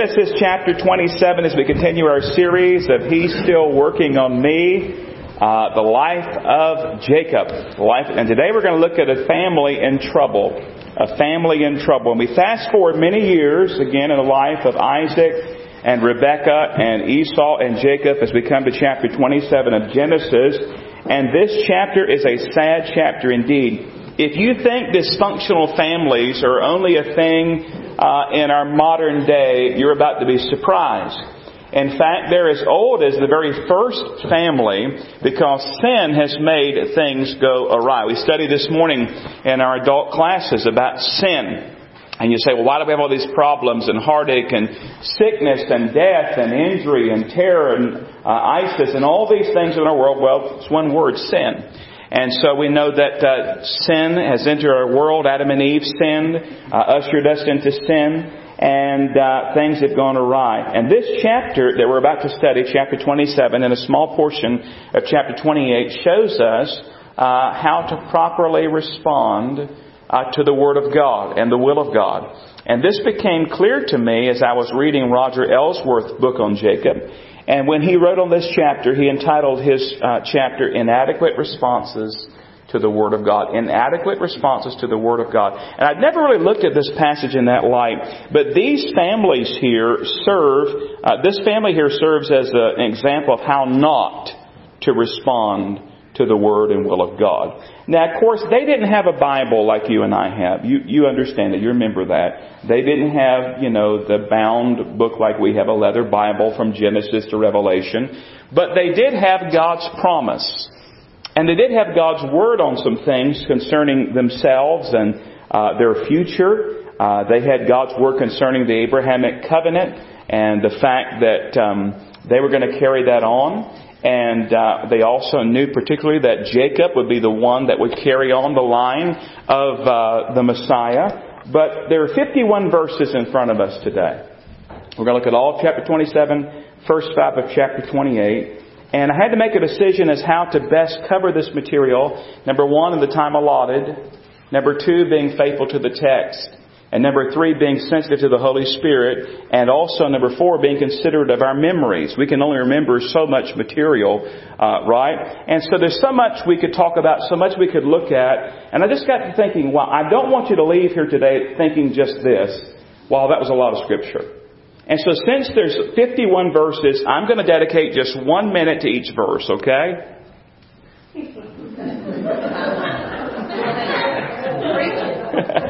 Genesis chapter 27 as we continue our series of He's Still Working on Me. Uh, the life of Jacob. Life, and today we're going to look at a family in trouble. A family in trouble. And we fast forward many years, again, in the life of Isaac and Rebekah and Esau and Jacob as we come to chapter 27 of Genesis. And this chapter is a sad chapter indeed. If you think dysfunctional families are only a thing uh, in our modern day, you're about to be surprised. In fact, they're as old as the very first family because sin has made things go awry. We studied this morning in our adult classes about sin. And you say, well, why do we have all these problems and heartache and sickness and death and injury and terror and uh, ISIS and all these things in our world? Well, it's one word, sin. And so we know that uh, sin has entered our world. Adam and Eve sinned, uh, ushered us into sin, and uh, things have gone awry. And this chapter that we're about to study, chapter 27, and a small portion of chapter 28, shows us uh, how to properly respond uh, to the Word of God and the will of God. And this became clear to me as I was reading Roger Ellsworth's book on Jacob. And when he wrote on this chapter, he entitled his uh, chapter Inadequate Responses to the Word of God. Inadequate responses to the Word of God. And I'd never really looked at this passage in that light, but these families here serve, uh, this family here serves as a, an example of how not to respond to the Word and will of God. Now, of course, they didn't have a Bible like you and I have. You, you understand that. You remember that. They didn't have, you know, the bound book like we have, a leather Bible from Genesis to Revelation. But they did have God's promise. And they did have God's Word on some things concerning themselves and uh, their future. Uh, they had God's Word concerning the Abrahamic covenant and the fact that um, they were going to carry that on. And uh, they also knew particularly that Jacob would be the one that would carry on the line of uh, the Messiah. But there are 51 verses in front of us today. We're going to look at all chapter 27, first five of chapter 28. And I had to make a decision as how to best cover this material. Number one, in the time allotted. Number two, being faithful to the text. And number three, being sensitive to the Holy Spirit. And also number four, being considerate of our memories. We can only remember so much material, uh, right? And so there's so much we could talk about, so much we could look at. And I just got to thinking, well, I don't want you to leave here today thinking just this. Well, that was a lot of scripture. And so since there's 51 verses, I'm going to dedicate just one minute to each verse, okay?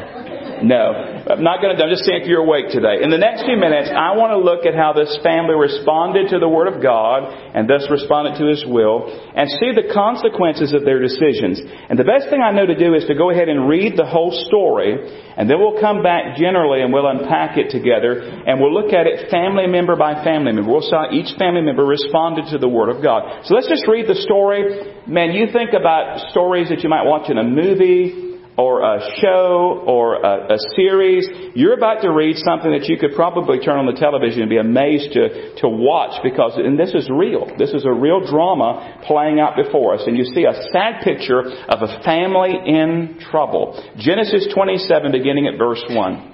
no. I'm not going to, I'm just saying if you're awake today. In the next few minutes, I want to look at how this family responded to the Word of God and thus responded to His will and see the consequences of their decisions. And the best thing I know to do is to go ahead and read the whole story and then we'll come back generally and we'll unpack it together and we'll look at it family member by family member. We'll see how each family member responded to the Word of God. So let's just read the story. Man, you think about stories that you might watch in a movie or a show or a, a, series, you're about to read something that you could probably turn on the television and be amazed to, to watch because, and this is real. This is a real drama playing out before us. And you see a sad picture of a family in trouble. Genesis 27 beginning at verse 1.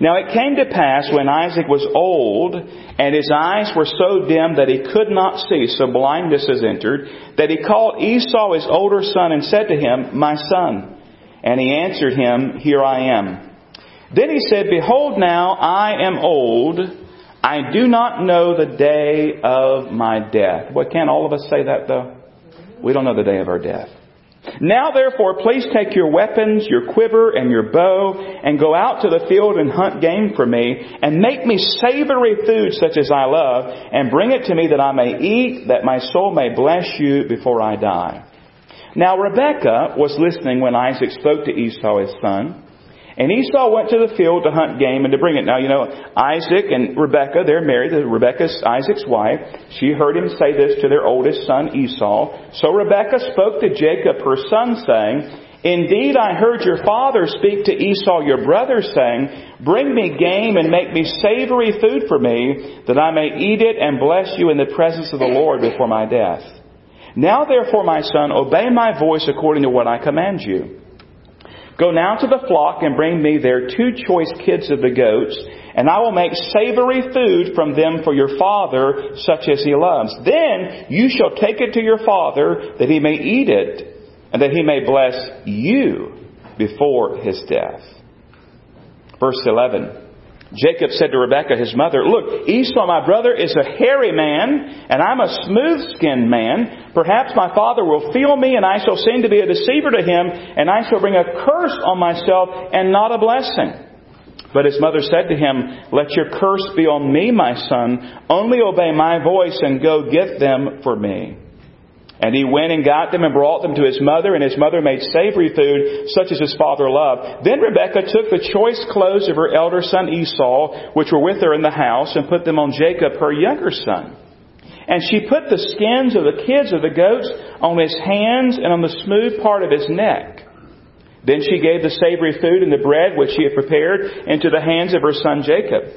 Now it came to pass when Isaac was old and his eyes were so dim that he could not see, so blindness has entered, that he called Esau his older son and said to him, My son. And he answered him, Here I am. Then he said, Behold now, I am old. I do not know the day of my death. What can't all of us say that though? We don't know the day of our death. Now therefore, please take your weapons, your quiver, and your bow, and go out to the field and hunt game for me, and make me savory food such as I love, and bring it to me that I may eat, that my soul may bless you before I die. Now Rebekah was listening when Isaac spoke to Esau his son. And Esau went to the field to hunt game and to bring it. Now, you know, Isaac and Rebekah, they're married. Rebekah's Isaac's wife. She heard him say this to their oldest son Esau. So Rebekah spoke to Jacob, her son, saying, Indeed, I heard your father speak to Esau, your brother, saying, Bring me game and make me savory food for me, that I may eat it and bless you in the presence of the Lord before my death. Now therefore, my son, obey my voice according to what I command you. Go now to the flock and bring me there two choice kids of the goats, and I will make savory food from them for your father, such as he loves. Then you shall take it to your father, that he may eat it, and that he may bless you before his death. Verse 11. Jacob said to Rebekah, his mother, Look, Esau, my brother, is a hairy man, and I'm a smooth skinned man. Perhaps my father will feel me, and I shall seem to be a deceiver to him, and I shall bring a curse on myself and not a blessing. But his mother said to him, Let your curse be on me, my son. Only obey my voice and go get them for me. And he went and got them and brought them to his mother, and his mother made savory food, such as his father loved. Then Rebekah took the choice clothes of her elder son Esau, which were with her in the house, and put them on Jacob, her younger son. And she put the skins of the kids of the goats on his hands and on the smooth part of his neck. Then she gave the savory food and the bread which she had prepared into the hands of her son Jacob.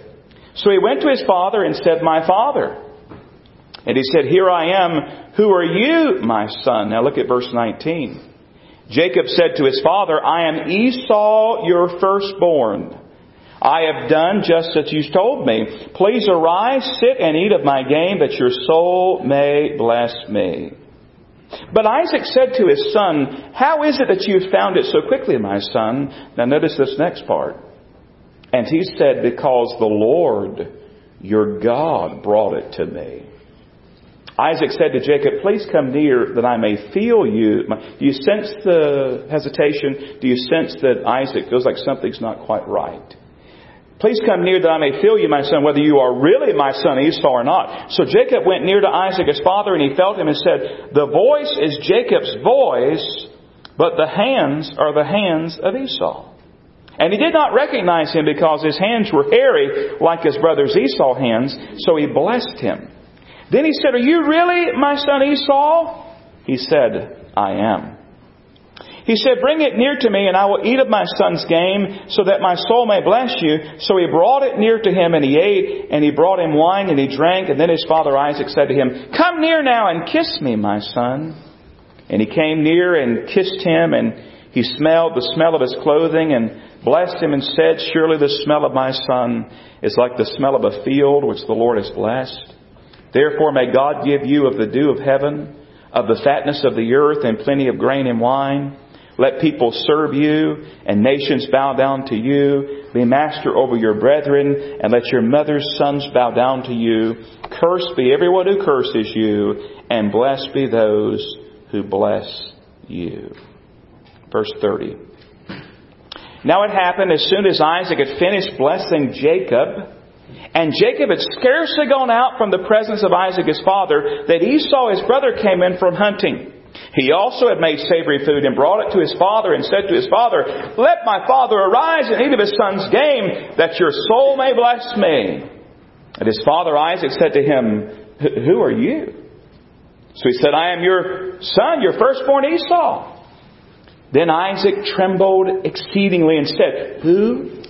So he went to his father and said, My father. And he said, Here I am. Who are you, my son? Now look at verse 19. Jacob said to his father, I am Esau, your firstborn. I have done just as you told me. Please arise, sit and eat of my game, that your soul may bless me. But Isaac said to his son, How is it that you have found it so quickly, my son? Now notice this next part. And he said, Because the Lord, your God, brought it to me. Isaac said to Jacob, Please come near that I may feel you. Do you sense the hesitation? Do you sense that Isaac feels like something's not quite right? Please come near that I may feel you, my son, whether you are really my son Esau or not. So Jacob went near to Isaac his father, and he felt him and said, The voice is Jacob's voice, but the hands are the hands of Esau. And he did not recognize him because his hands were hairy like his brother's Esau hands, so he blessed him. Then he said, Are you really my son Esau? He said, I am. He said, Bring it near to me, and I will eat of my son's game, so that my soul may bless you. So he brought it near to him, and he ate, and he brought him wine, and he drank. And then his father Isaac said to him, Come near now and kiss me, my son. And he came near and kissed him, and he smelled the smell of his clothing, and blessed him, and said, Surely the smell of my son is like the smell of a field which the Lord has blessed. Therefore may God give you of the dew of heaven, of the fatness of the earth, and plenty of grain and wine. Let people serve you, and nations bow down to you. Be master over your brethren, and let your mother's sons bow down to you. Cursed be everyone who curses you, and blessed be those who bless you. Verse 30. Now it happened as soon as Isaac had finished blessing Jacob, and Jacob had scarcely gone out from the presence of Isaac his father that Esau his brother came in from hunting. He also had made savory food and brought it to his father and said to his father, Let my father arise and eat of his son's game, that your soul may bless me. And his father Isaac said to him, Who are you? So he said, I am your son, your firstborn Esau. Then Isaac trembled exceedingly and said, Who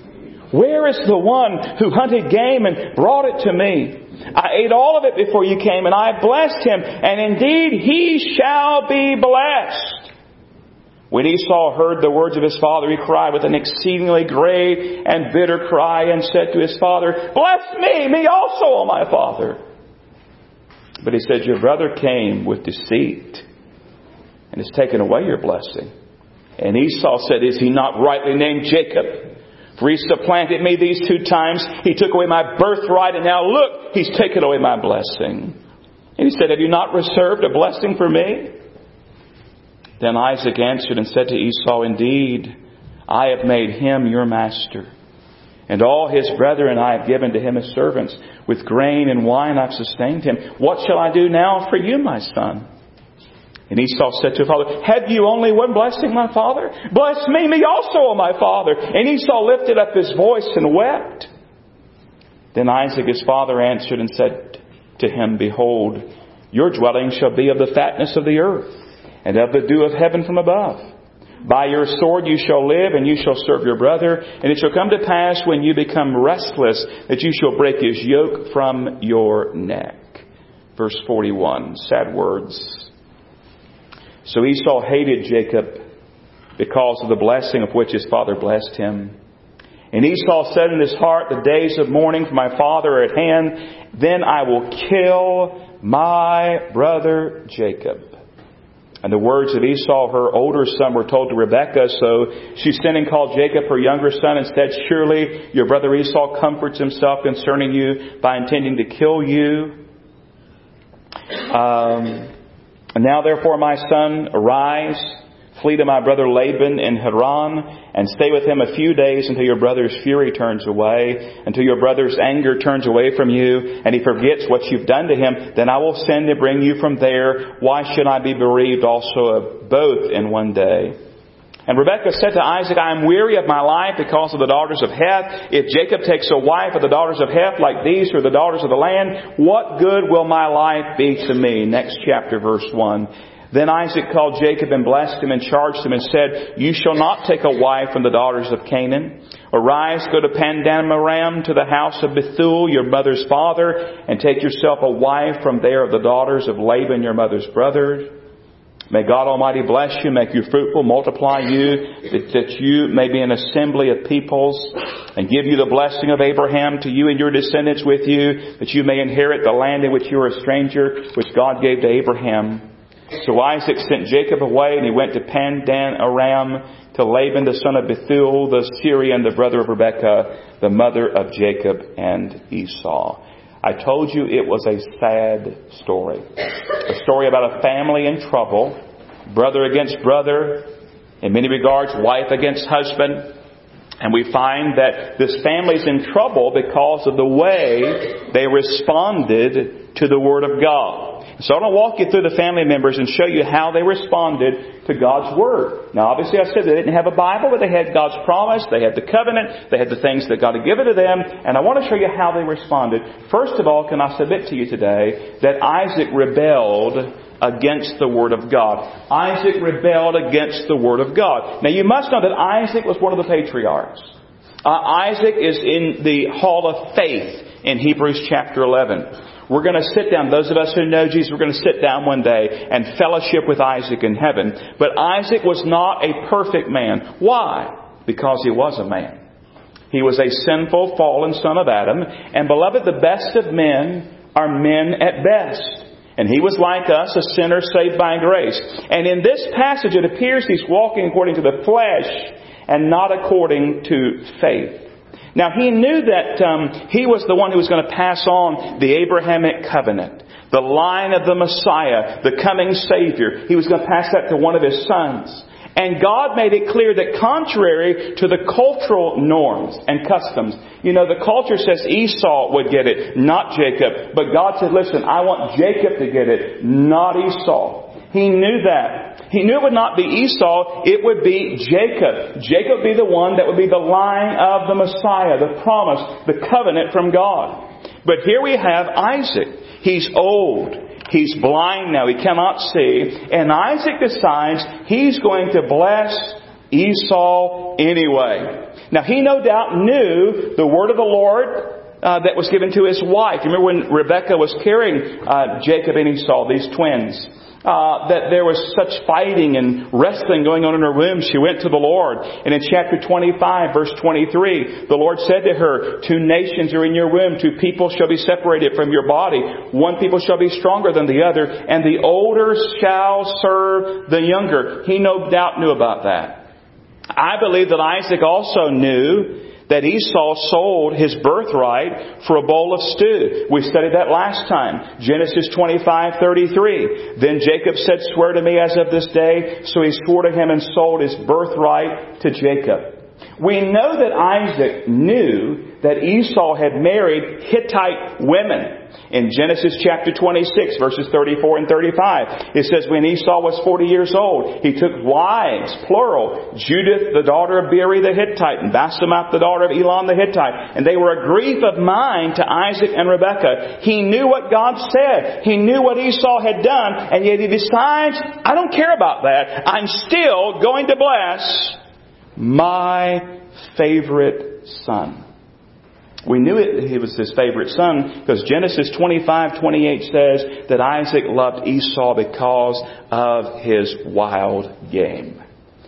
where is the one who hunted game and brought it to me? I ate all of it before you came, and I blessed him, and indeed he shall be blessed. When Esau heard the words of his father, he cried with an exceedingly great and bitter cry and said to his father, Bless me, me also, O my father. But he said, Your brother came with deceit and has taken away your blessing. And Esau said, Is he not rightly named Jacob? For he supplanted me these two times. He took away my birthright, and now look, he's taken away my blessing. And he said, Have you not reserved a blessing for me? Then Isaac answered and said to Esau, Indeed, I have made him your master. And all his brethren I have given to him as servants. With grain and wine I've sustained him. What shall I do now for you, my son? And Esau said to his father, Have you only one blessing, my father? Bless me, me also, O my father. And Esau lifted up his voice and wept. Then Isaac his father answered and said to him, Behold, your dwelling shall be of the fatness of the earth, and of the dew of heaven from above. By your sword you shall live, and you shall serve your brother. And it shall come to pass when you become restless that you shall break his yoke from your neck. Verse 41. Sad words. So Esau hated Jacob because of the blessing of which his father blessed him. And Esau said in his heart, The days of mourning for my father are at hand. Then I will kill my brother Jacob. And the words of Esau, her older son, were told to Rebekah, so she sent and called Jacob, her younger son, and said, Surely your brother Esau comforts himself concerning you by intending to kill you. Um, and now therefore, my son, arise Flee to my brother Laban in Haran and stay with him a few days until your brother's fury turns away, until your brother's anger turns away from you and he forgets what you've done to him. Then I will send to bring you from there. Why should I be bereaved also of both in one day? And Rebekah said to Isaac, I am weary of my life because of the daughters of Heth. If Jacob takes a wife of the daughters of Heth like these who are the daughters of the land, what good will my life be to me? Next chapter, verse 1. Then Isaac called Jacob and blessed him and charged him and said, You shall not take a wife from the daughters of Canaan. Arise, go to Padan Aram to the house of Bethuel, your mother's father, and take yourself a wife from there of the daughters of Laban, your mother's brother. May God Almighty bless you, make you fruitful, multiply you, that, that you may be an assembly of peoples, and give you the blessing of Abraham to you and your descendants with you, that you may inherit the land in which you are a stranger, which God gave to Abraham. So Isaac sent Jacob away, and he went to Padan Aram to Laban, the son of Bethuel, the Syrian, the brother of Rebekah, the mother of Jacob and Esau. I told you it was a sad story. A story about a family in trouble, brother against brother, in many regards, wife against husband. And we find that this family's in trouble because of the way they responded to the Word of God. So I want to walk you through the family members and show you how they responded to God's Word. Now obviously I said they didn't have a Bible, but they had God's promise, they had the covenant, they had the things that God had given to them, and I want to show you how they responded. First of all, can I submit to you today that Isaac rebelled against the Word of God. Isaac rebelled against the Word of God. Now you must know that Isaac was one of the patriarchs. Uh, Isaac is in the hall of faith in Hebrews chapter 11. We're going to sit down. Those of us who know Jesus, we're going to sit down one day and fellowship with Isaac in heaven. But Isaac was not a perfect man. Why? Because he was a man. He was a sinful, fallen son of Adam. And beloved, the best of men are men at best. And he was like us, a sinner saved by grace. And in this passage, it appears he's walking according to the flesh and not according to faith. Now he knew that um, he was the one who was going to pass on the Abrahamic covenant, the line of the Messiah, the coming Savior. He was going to pass that to one of his sons. And God made it clear that contrary to the cultural norms and customs, you know, the culture says Esau would get it, not Jacob. But God said, listen, I want Jacob to get it, not Esau. He knew that. He knew it would not be Esau, it would be Jacob. Jacob would be the one that would be the line of the Messiah, the promise, the covenant from God. But here we have Isaac. He's old. He's blind now. He cannot see. And Isaac decides he's going to bless Esau anyway. Now he no doubt knew the word of the Lord uh, that was given to his wife. You remember when Rebekah was carrying uh, Jacob and Esau, these twins? Uh, that there was such fighting and wrestling going on in her womb, she went to the Lord. And in chapter 25, verse 23, the Lord said to her, Two nations are in your womb, two people shall be separated from your body. One people shall be stronger than the other, and the older shall serve the younger. He no doubt knew about that. I believe that Isaac also knew that Esau sold his birthright for a bowl of stew. We studied that last time. Genesis 25:33. Then Jacob said, "Swear to me as of this day." So he swore to him and sold his birthright to Jacob. We know that Isaac knew that Esau had married Hittite women. In Genesis chapter 26 verses 34 and 35, it says, when Esau was 40 years old, he took wives, plural, Judith the daughter of Beeri the Hittite and Basemath the daughter of Elon the Hittite. And they were a grief of mind to Isaac and Rebekah. He knew what God said. He knew what Esau had done, and yet he decides, I don't care about that. I'm still going to bless my favorite son. We knew it, he was his favorite son because Genesis 25, 28 says that Isaac loved Esau because of his wild game.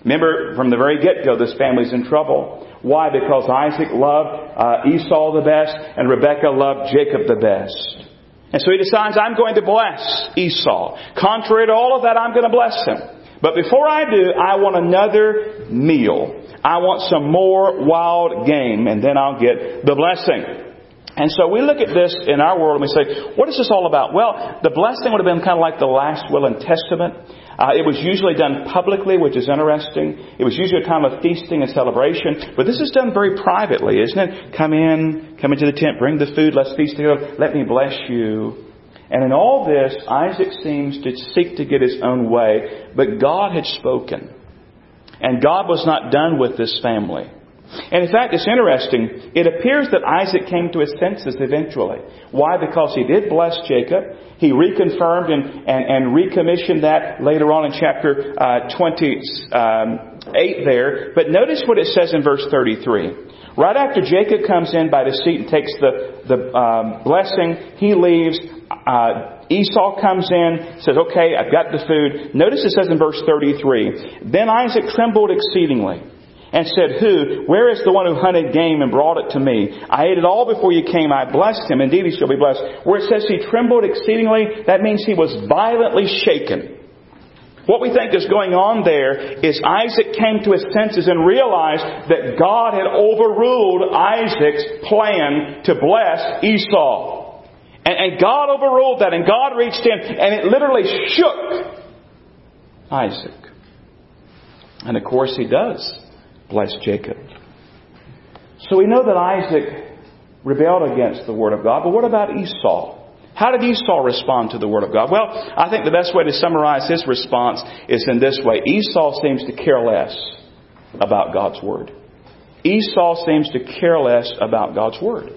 Remember, from the very get-go, this family's in trouble. Why? Because Isaac loved uh, Esau the best and Rebekah loved Jacob the best. And so he decides, I'm going to bless Esau. Contrary to all of that, I'm going to bless him. But before I do, I want another meal. I want some more wild game, and then I'll get the blessing. And so we look at this in our world and we say, what is this all about? Well, the blessing would have been kind of like the last will and testament. Uh, it was usually done publicly, which is interesting. It was usually a time of feasting and celebration. But this is done very privately, isn't it? Come in, come into the tent, bring the food, let's feast together, let me bless you. And in all this, Isaac seems to seek to get his own way, but God had spoken. And God was not done with this family. And in fact, it's interesting. It appears that Isaac came to his senses eventually. Why? Because he did bless Jacob. He reconfirmed and, and, and recommissioned that later on in chapter uh, 28 um, there. But notice what it says in verse 33. Right after Jacob comes in by deceit and takes the, the um, blessing, he leaves. Uh, Esau comes in, says, okay, I've got the food. Notice it says in verse 33, Then Isaac trembled exceedingly and said, Who? Where is the one who hunted game and brought it to me? I ate it all before you came. I blessed him. Indeed, he shall be blessed. Where it says he trembled exceedingly, that means he was violently shaken. What we think is going on there is Isaac came to his senses and realized that God had overruled Isaac's plan to bless Esau. And, and God overruled that, and God reached in, and it literally shook Isaac. And of course he does bless Jacob. So we know that Isaac rebelled against the Word of God, but what about Esau? How did Esau respond to the Word of God? Well, I think the best way to summarize his response is in this way. Esau seems to care less about God's Word. Esau seems to care less about God's Word.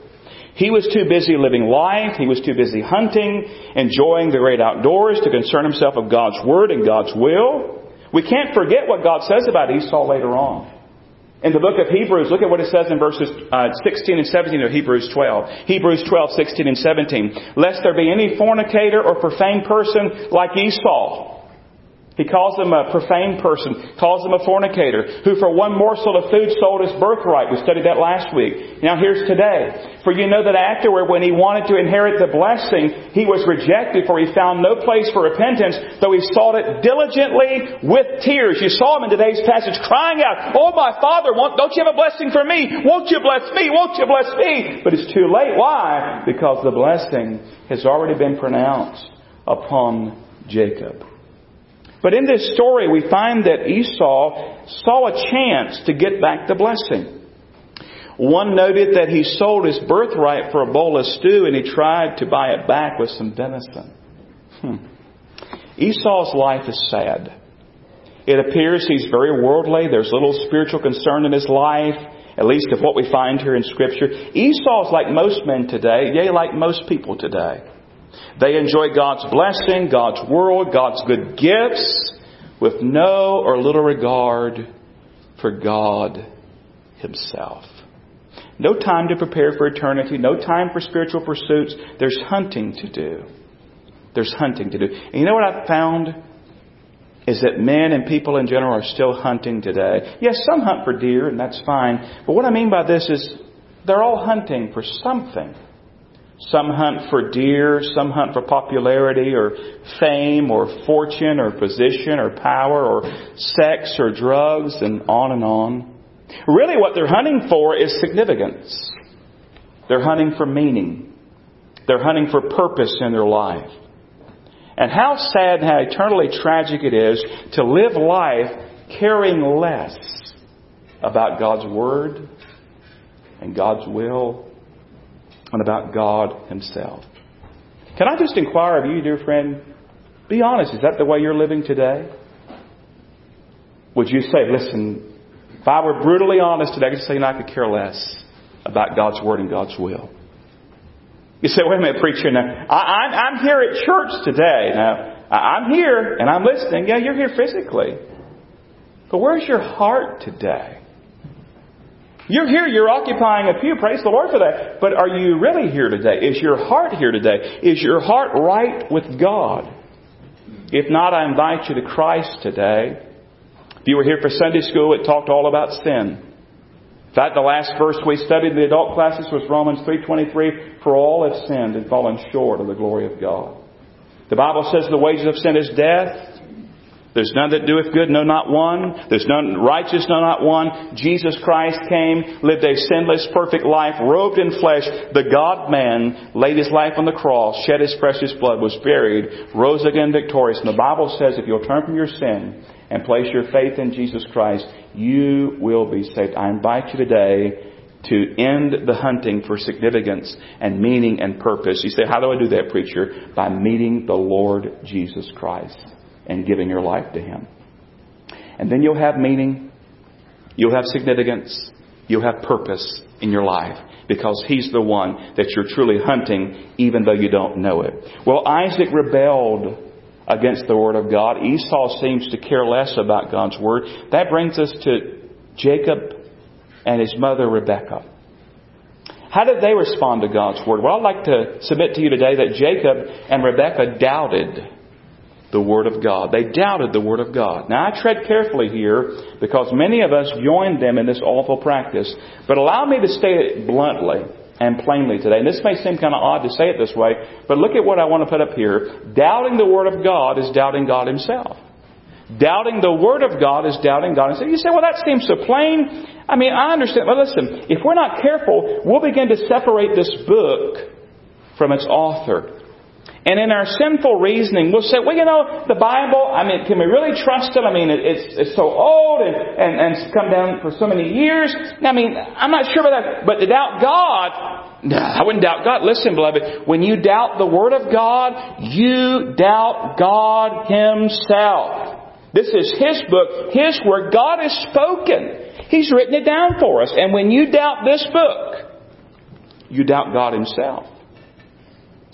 He was too busy living life. He was too busy hunting, enjoying the great outdoors to concern himself with God's Word and God's will. We can't forget what God says about Esau later on. In the book of Hebrews, look at what it says in verses uh, 16 and 17 of Hebrews 12. Hebrews 12, 16 and 17. Lest there be any fornicator or profane person like Esau he calls him a profane person, calls him a fornicator, who for one morsel of food sold his birthright. We studied that last week. Now here's today. For you know that afterward, when he wanted to inherit the blessing, he was rejected, for he found no place for repentance, though he sought it diligently with tears. You saw him in today's passage crying out, Oh my Father, don't you have a blessing for me? Won't you bless me? Won't you bless me? But it's too late. Why? Because the blessing has already been pronounced upon Jacob. But in this story, we find that Esau saw a chance to get back the blessing. One noted that he sold his birthright for a bowl of stew and he tried to buy it back with some venison. Hmm. Esau's life is sad. It appears he's very worldly. There's little spiritual concern in his life, at least of what we find here in Scripture. Esau's like most men today, yea, like most people today. They enjoy God's blessing, God's world, God's good gifts, with no or little regard for God Himself. No time to prepare for eternity, no time for spiritual pursuits. There's hunting to do. There's hunting to do. And you know what I've found? Is that men and people in general are still hunting today. Yes, some hunt for deer, and that's fine. But what I mean by this is they're all hunting for something. Some hunt for deer, some hunt for popularity or fame or fortune or position or power or sex or drugs and on and on. Really what they're hunting for is significance. They're hunting for meaning. They're hunting for purpose in their life. And how sad and how eternally tragic it is to live life caring less about God's Word and God's will and about God Himself. Can I just inquire of you, dear friend? Be honest, is that the way you're living today? Would you say, listen, if I were brutally honest today, I could say, no, I could care less about God's Word and God's will. You say, wait a minute, preacher, now, I, am I'm here at church today. Now, I'm here and I'm listening. Yeah, you're here physically. But where's your heart today? You're here, you're occupying a pew. Praise the Lord for that. But are you really here today? Is your heart here today? Is your heart right with God? If not, I invite you to Christ today. If you were here for Sunday school, it talked all about sin. In fact, the last verse we studied in the adult classes was Romans 3.23, For all have sinned and fallen short of the glory of God. The Bible says the wages of sin is death. There's none that doeth good, no, not one. There's none righteous, no, not one. Jesus Christ came, lived a sinless, perfect life, robed in flesh. The God man laid his life on the cross, shed his precious blood, was buried, rose again victorious. And the Bible says if you'll turn from your sin and place your faith in Jesus Christ, you will be saved. I invite you today to end the hunting for significance and meaning and purpose. You say, how do I do that, preacher? By meeting the Lord Jesus Christ and giving your life to Him. And then you'll have meaning, you'll have significance, you'll have purpose in your life because He's the one that you're truly hunting even though you don't know it. Well, Isaac rebelled against the Word of God. Esau seems to care less about God's Word. That brings us to Jacob and his mother Rebekah. How did they respond to God's Word? Well, I'd like to submit to you today that Jacob and Rebekah doubted the Word of God. They doubted the Word of God. Now I tread carefully here because many of us joined them in this awful practice. But allow me to state it bluntly and plainly today. And this may seem kind of odd to say it this way, but look at what I want to put up here. Doubting the Word of God is doubting God Himself. Doubting the Word of God is doubting God. And so you say, well, that seems so plain. I mean, I understand. But listen, if we're not careful, we'll begin to separate this book from its author. And in our sinful reasoning, we'll say, well, you know, the Bible, I mean, can we really trust it? I mean, it's, it's so old and, and, and it's come down for so many years. I mean, I'm not sure about that. But to doubt God, I wouldn't doubt God. Listen, beloved, when you doubt the Word of God, you doubt God Himself. This is His book, His Word. God has spoken. He's written it down for us. And when you doubt this book, you doubt God Himself.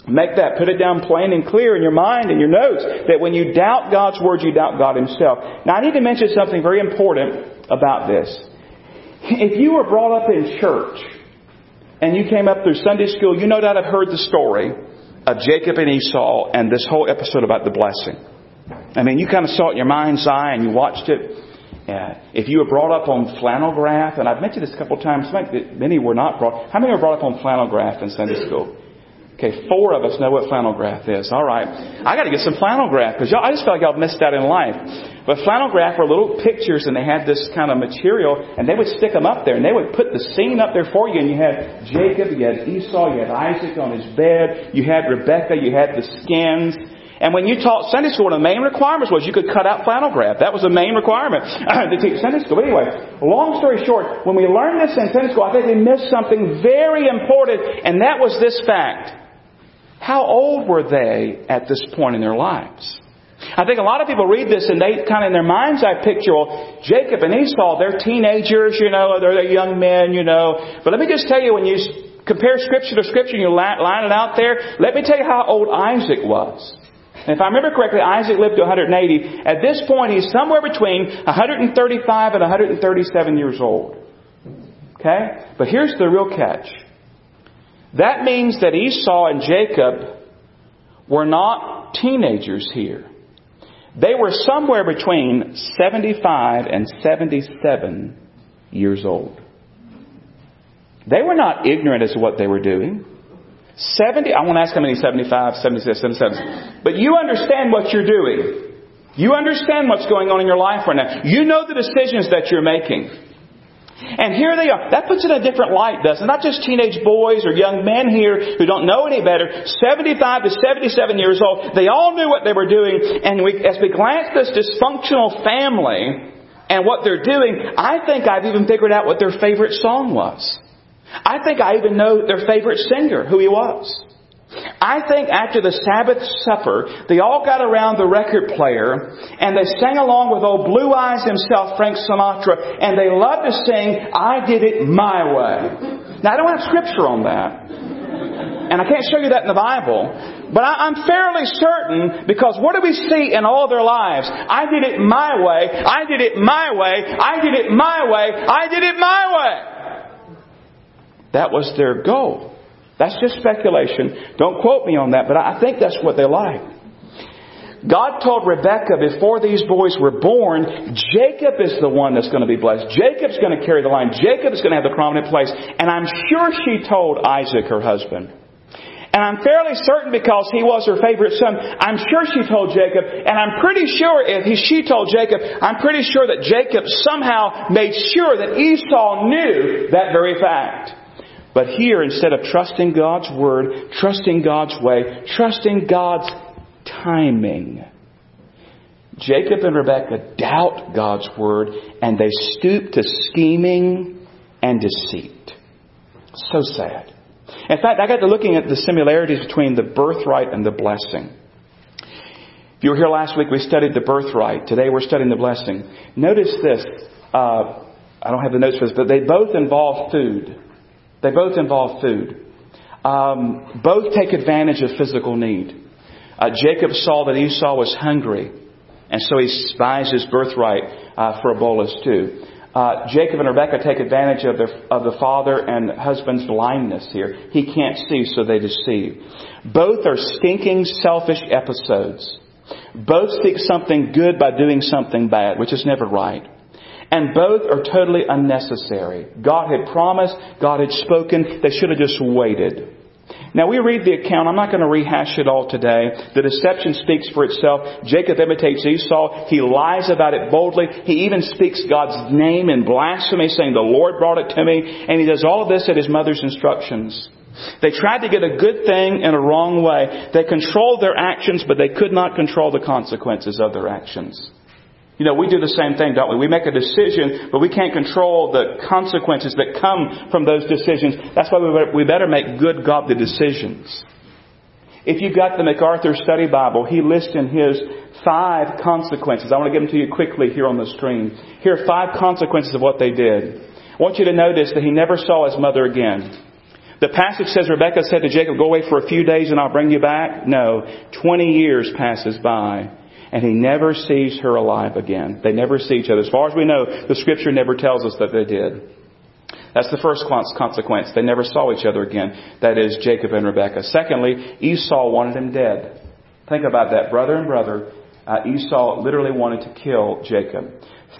Make that, put it down plain and clear in your mind and your notes that when you doubt God's Word, you doubt God Himself. Now I need to mention something very important about this. If you were brought up in church and you came up through Sunday school, you no doubt have heard the story of Jacob and Esau and this whole episode about the blessing. I mean, you kind of saw it in your mind's eye and you watched it. Yeah. If you were brought up on flannel graph, and I've mentioned this a couple of times, many were not brought. How many were brought up on flannel graph in Sunday school? Okay, four of us know what flannel graph is. All right. I got to get some flannel graph because I just felt like y'all missed out in life. But flannel graph were little pictures and they had this kind of material and they would stick them up there and they would put the scene up there for you and you had Jacob, you had Esau, you had Isaac on his bed, you had Rebekah, you had the skins. And when you taught Sunday school, one of the main requirements was you could cut out flannel graph. That was the main requirement to teach Sunday school. But anyway, long story short, when we learned this in Sunday school, I think we missed something very important, and that was this fact. How old were they at this point in their lives? I think a lot of people read this and they kind of in their mind's eye picture, well, Jacob and Esau, they're teenagers, you know, they're, they're young men, you know. But let me just tell you, when you compare scripture to scripture and you line it out there, let me tell you how old Isaac was. And if I remember correctly, Isaac lived to 180. At this point, he's somewhere between 135 and 137 years old. Okay? But here's the real catch. That means that Esau and Jacob were not teenagers here. They were somewhere between 75 and 77 years old. They were not ignorant as to what they were doing. 70, I won't ask how many 75, 76, 77. But you understand what you're doing. You understand what's going on in your life right now. You know the decisions that you're making. And here they are. That puts it in a different light, doesn't it? Not just teenage boys or young men here who don't know any better. 75 to 77 years old. They all knew what they were doing. And we, as we glance at this dysfunctional family and what they're doing, I think I've even figured out what their favorite song was. I think I even know their favorite singer, who he was. I think after the Sabbath supper, they all got around the record player and they sang along with old Blue Eyes himself, Frank Sinatra, and they loved to sing, I Did It My Way. Now I don't have scripture on that. And I can't show you that in the Bible. But I, am fairly certain because what do we see in all their lives? I did it my way. I did it my way. I did it my way. I did it my way. That was their goal. That's just speculation. Don't quote me on that, but I think that's what they like. God told Rebekah before these boys were born, Jacob is the one that's going to be blessed. Jacob's going to carry the line. Jacob is going to have the prominent place. And I'm sure she told Isaac, her husband. And I'm fairly certain because he was her favorite son, I'm sure she told Jacob, and I'm pretty sure if he, she told Jacob, I'm pretty sure that Jacob somehow made sure that Esau knew that very fact. But here, instead of trusting God's word, trusting God's way, trusting God's timing, Jacob and Rebekah doubt God's word and they stoop to scheming and deceit. So sad. In fact, I got to looking at the similarities between the birthright and the blessing. If you were here last week, we studied the birthright. Today we're studying the blessing. Notice this. Uh, I don't have the notes for this, but they both involve food. They both involve food. Um, both take advantage of physical need. Uh, Jacob saw that Esau was hungry, and so he buys his birthright uh, for a bowl of stew. Uh, Jacob and Rebekah take advantage of, their, of the father and husband's blindness here. He can't see, so they deceive. Both are stinking, selfish episodes. Both seek something good by doing something bad, which is never right. And both are totally unnecessary. God had promised, God had spoken, they should have just waited. Now we read the account. I'm not going to rehash it all today. The deception speaks for itself. Jacob imitates Esau. He lies about it boldly. He even speaks God's name in blasphemy, saying, the Lord brought it to me. And he does all of this at his mother's instructions. They tried to get a good thing in a wrong way. They controlled their actions, but they could not control the consequences of their actions. You know, we do the same thing, don't we? We make a decision, but we can't control the consequences that come from those decisions. That's why we better make good godly decisions. If you've got the MacArthur Study Bible, he lists in his five consequences. I want to give them to you quickly here on the screen. Here are five consequences of what they did. I want you to notice that he never saw his mother again. The passage says Rebekah said to Jacob, go away for a few days and I'll bring you back. No. Twenty years passes by and he never sees her alive again. They never see each other. As far as we know, the scripture never tells us that they did. That's the first consequence. They never saw each other again. That is Jacob and Rebekah. Secondly, Esau wanted him dead. Think about that. Brother and brother, uh, Esau literally wanted to kill Jacob.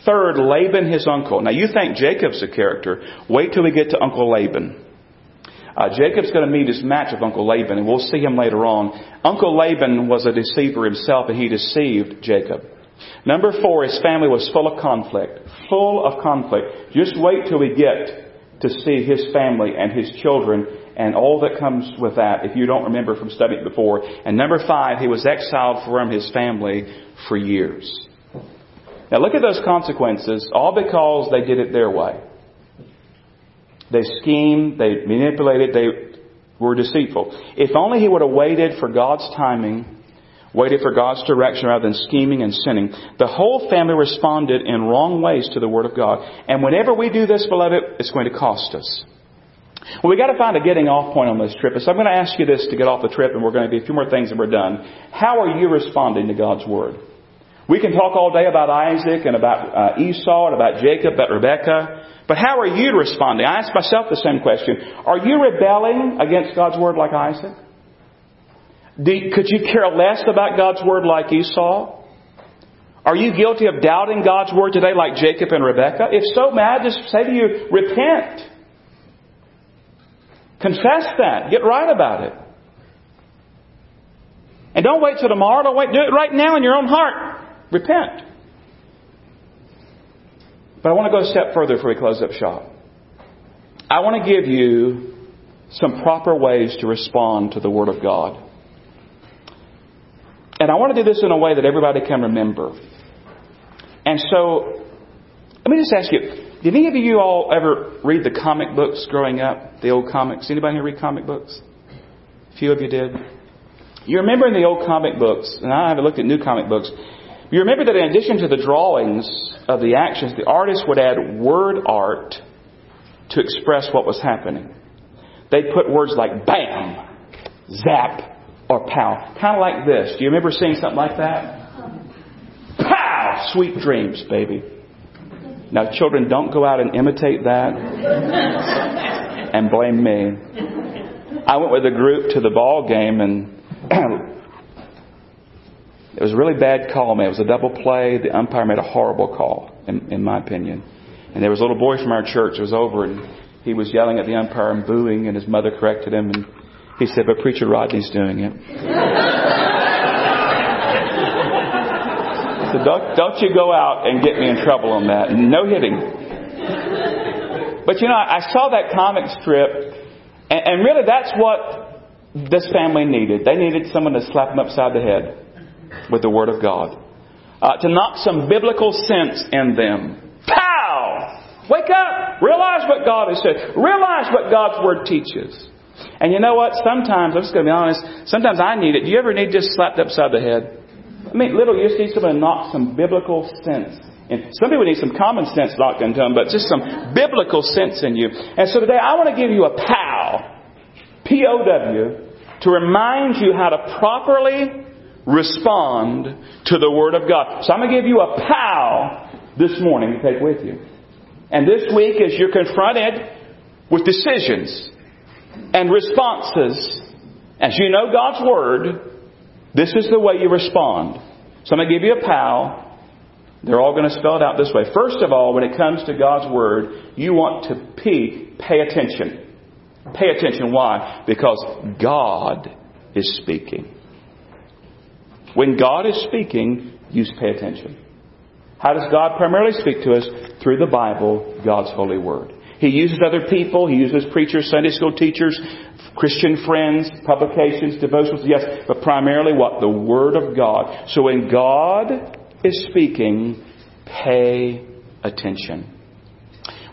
Third, Laban, his uncle. Now you think Jacob's a character. Wait till we get to Uncle Laban. Uh, Jacob's going to meet his match with Uncle Laban, and we'll see him later on. Uncle Laban was a deceiver himself, and he deceived Jacob. Number four, his family was full of conflict. Full of conflict. Just wait till we get to see his family and his children and all that comes with that if you don't remember from studying before. And number five, he was exiled from his family for years. Now look at those consequences, all because they did it their way. They schemed, they manipulated, they were deceitful. If only he would have waited for God's timing, waited for God's direction rather than scheming and sinning. The whole family responded in wrong ways to the Word of God. And whenever we do this, beloved, it's going to cost us. Well, we got to find a getting off point on this trip. So I'm going to ask you this to get off the trip, and we're going to do a few more things and we're done. How are you responding to God's Word? We can talk all day about Isaac and about uh, Esau and about Jacob, about Rebekah. But how are you responding? I ask myself the same question. Are you rebelling against God's word like Isaac? Do, could you care less about God's word like Esau? Are you guilty of doubting God's word today like Jacob and Rebekah? If so, may I just say to you, repent. Confess that. Get right about it. And don't wait till tomorrow. Don't wait. Do it right now in your own heart. Repent. But I want to go a step further before we close up shop. I want to give you some proper ways to respond to the Word of God. And I want to do this in a way that everybody can remember. And so, let me just ask you, did any of you all ever read the comic books growing up? The old comics? Anybody here read comic books? A few of you did. You remember in the old comic books, and I haven't looked at new comic books, you remember that in addition to the drawings of the actions, the artist would add word art to express what was happening. They'd put words like bam, zap, or pow. Kind of like this. Do you remember seeing something like that? Pow! Sweet dreams, baby. Now, children, don't go out and imitate that and blame me. I went with a group to the ball game and It was a really bad call, man. It was a double play. The umpire made a horrible call, in, in my opinion. And there was a little boy from our church who was over and he was yelling at the umpire and booing and his mother corrected him and he said, but preacher Rodney's doing it. so don't, don't you go out and get me in trouble on that. No hitting. But you know, I saw that comic strip and, and really that's what this family needed. They needed someone to slap them upside the head with the Word of God. Uh, to knock some biblical sense in them. Pow! Wake up! Realize what God has said. Realize what God's Word teaches. And you know what? Sometimes, I'm just going to be honest, sometimes I need it. Do you ever need just slapped upside the head? I mean, little, you just need someone to knock some biblical sense. And some people need some common sense knocked into them, but just some biblical sense in you. And so today I want to give you a POW, P-O-W, to remind you how to properly respond to the Word of God. So I'm going to give you a POW this morning to take with you. And this week, as you're confronted with decisions and responses, as you know God's Word, this is the way you respond. So I'm going to give you a POW. They're all going to spell it out this way. First of all, when it comes to God's Word, you want to pay, pay attention. Pay attention. Why? Because God is speaking. When God is speaking, you pay attention. How does God primarily speak to us? Through the Bible, God's holy word. He uses other people, He uses preachers, Sunday school teachers, Christian friends, publications, devotionals, yes, but primarily what? The Word of God. So when God is speaking, pay attention.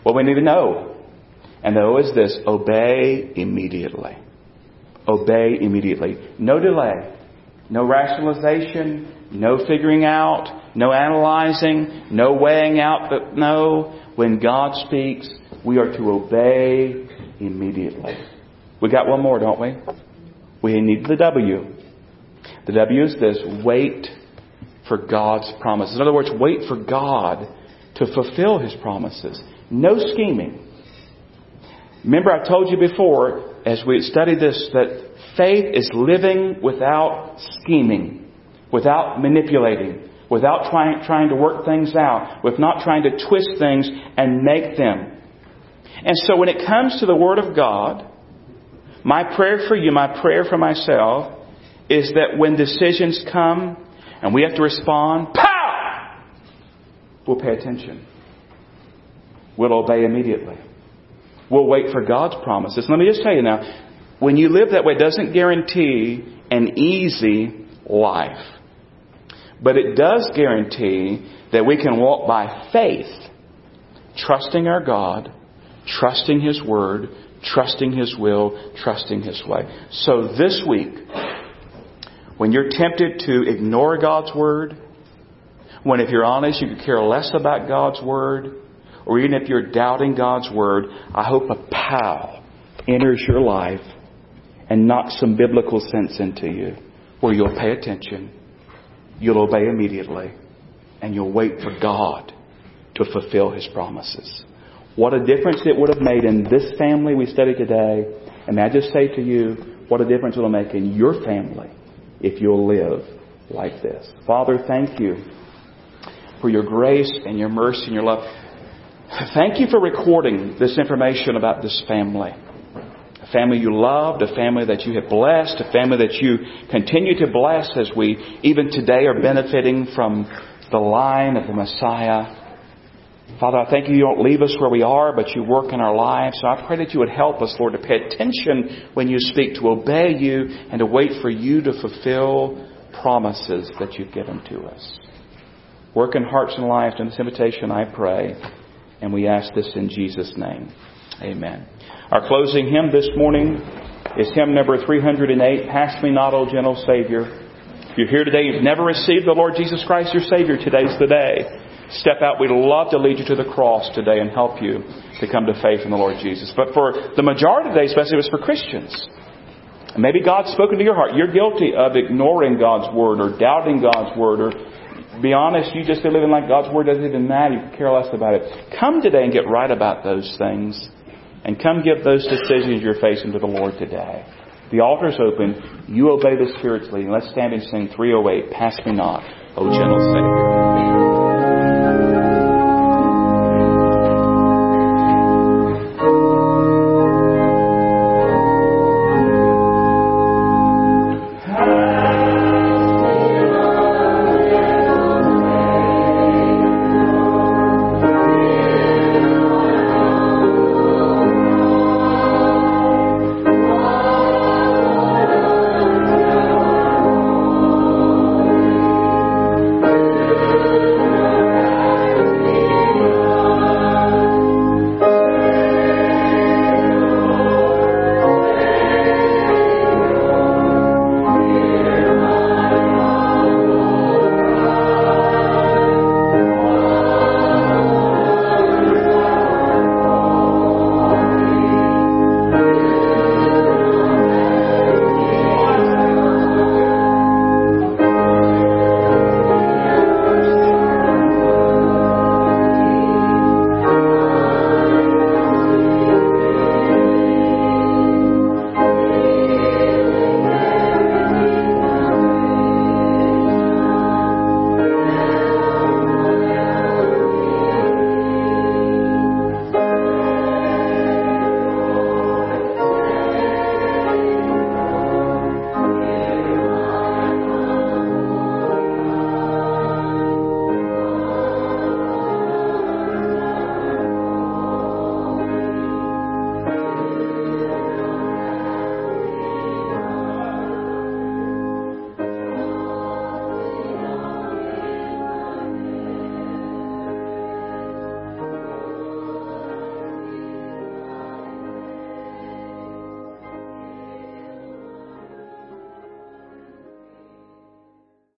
What we need to know, and know is this, obey immediately. Obey immediately. No delay. No rationalization, no figuring out, no analyzing, no weighing out, but no, when God speaks, we are to obey immediately. We got one more, don't we? We need the W. The W is this wait for God's promises. In other words, wait for God to fulfill His promises. No scheming. Remember, I told you before, as we studied this, that Faith is living without scheming, without manipulating, without trying, trying to work things out, with not trying to twist things and make them. And so when it comes to the Word of God, my prayer for you, my prayer for myself, is that when decisions come and we have to respond, pow! We'll pay attention. We'll obey immediately. We'll wait for God's promises. Let me just tell you now, when you live that way, doesn't guarantee an easy life. But it does guarantee that we can walk by faith, trusting our God, trusting His Word, trusting His will, trusting His way. So this week, when you're tempted to ignore God's Word, when if you're honest, you could care less about God's Word, or even if you're doubting God's Word, I hope a POW enters your life and knock some biblical sense into you where you'll pay attention, you'll obey immediately, and you'll wait for God to fulfill His promises. What a difference it would have made in this family we study today. And I just say to you, what a difference it will make in your family if you'll live like this. Father, thank you for your grace and your mercy and your love. Thank you for recording this information about this family family you loved, a family that you have blessed, a family that you continue to bless as we even today are benefiting from the line of the Messiah. Father, I thank you you don't leave us where we are, but you work in our lives. So I pray that you would help us, Lord, to pay attention when you speak, to obey you, and to wait for you to fulfill promises that you've given to us. Work in hearts and lives in this invitation, I pray. And we ask this in Jesus' name. Amen. Our closing hymn this morning is hymn number 308, Pass Me Not, O Gentle Savior. If you're here today, you've never received the Lord Jesus Christ, your Savior, today's the day. Step out. We'd love to lead you to the cross today and help you to come to faith in the Lord Jesus. But for the majority of day, especially, it was for Christians. Maybe God's spoken to your heart. You're guilty of ignoring God's Word or doubting God's Word or be honest, you just be living like God's Word doesn't even matter. You care less about it. Come today and get right about those things and come give those decisions you're facing to the Lord today. The altar's open. You obey the Spirit's leading. Let's stand and sing 308, Pass Me Not, O Gentle Savior.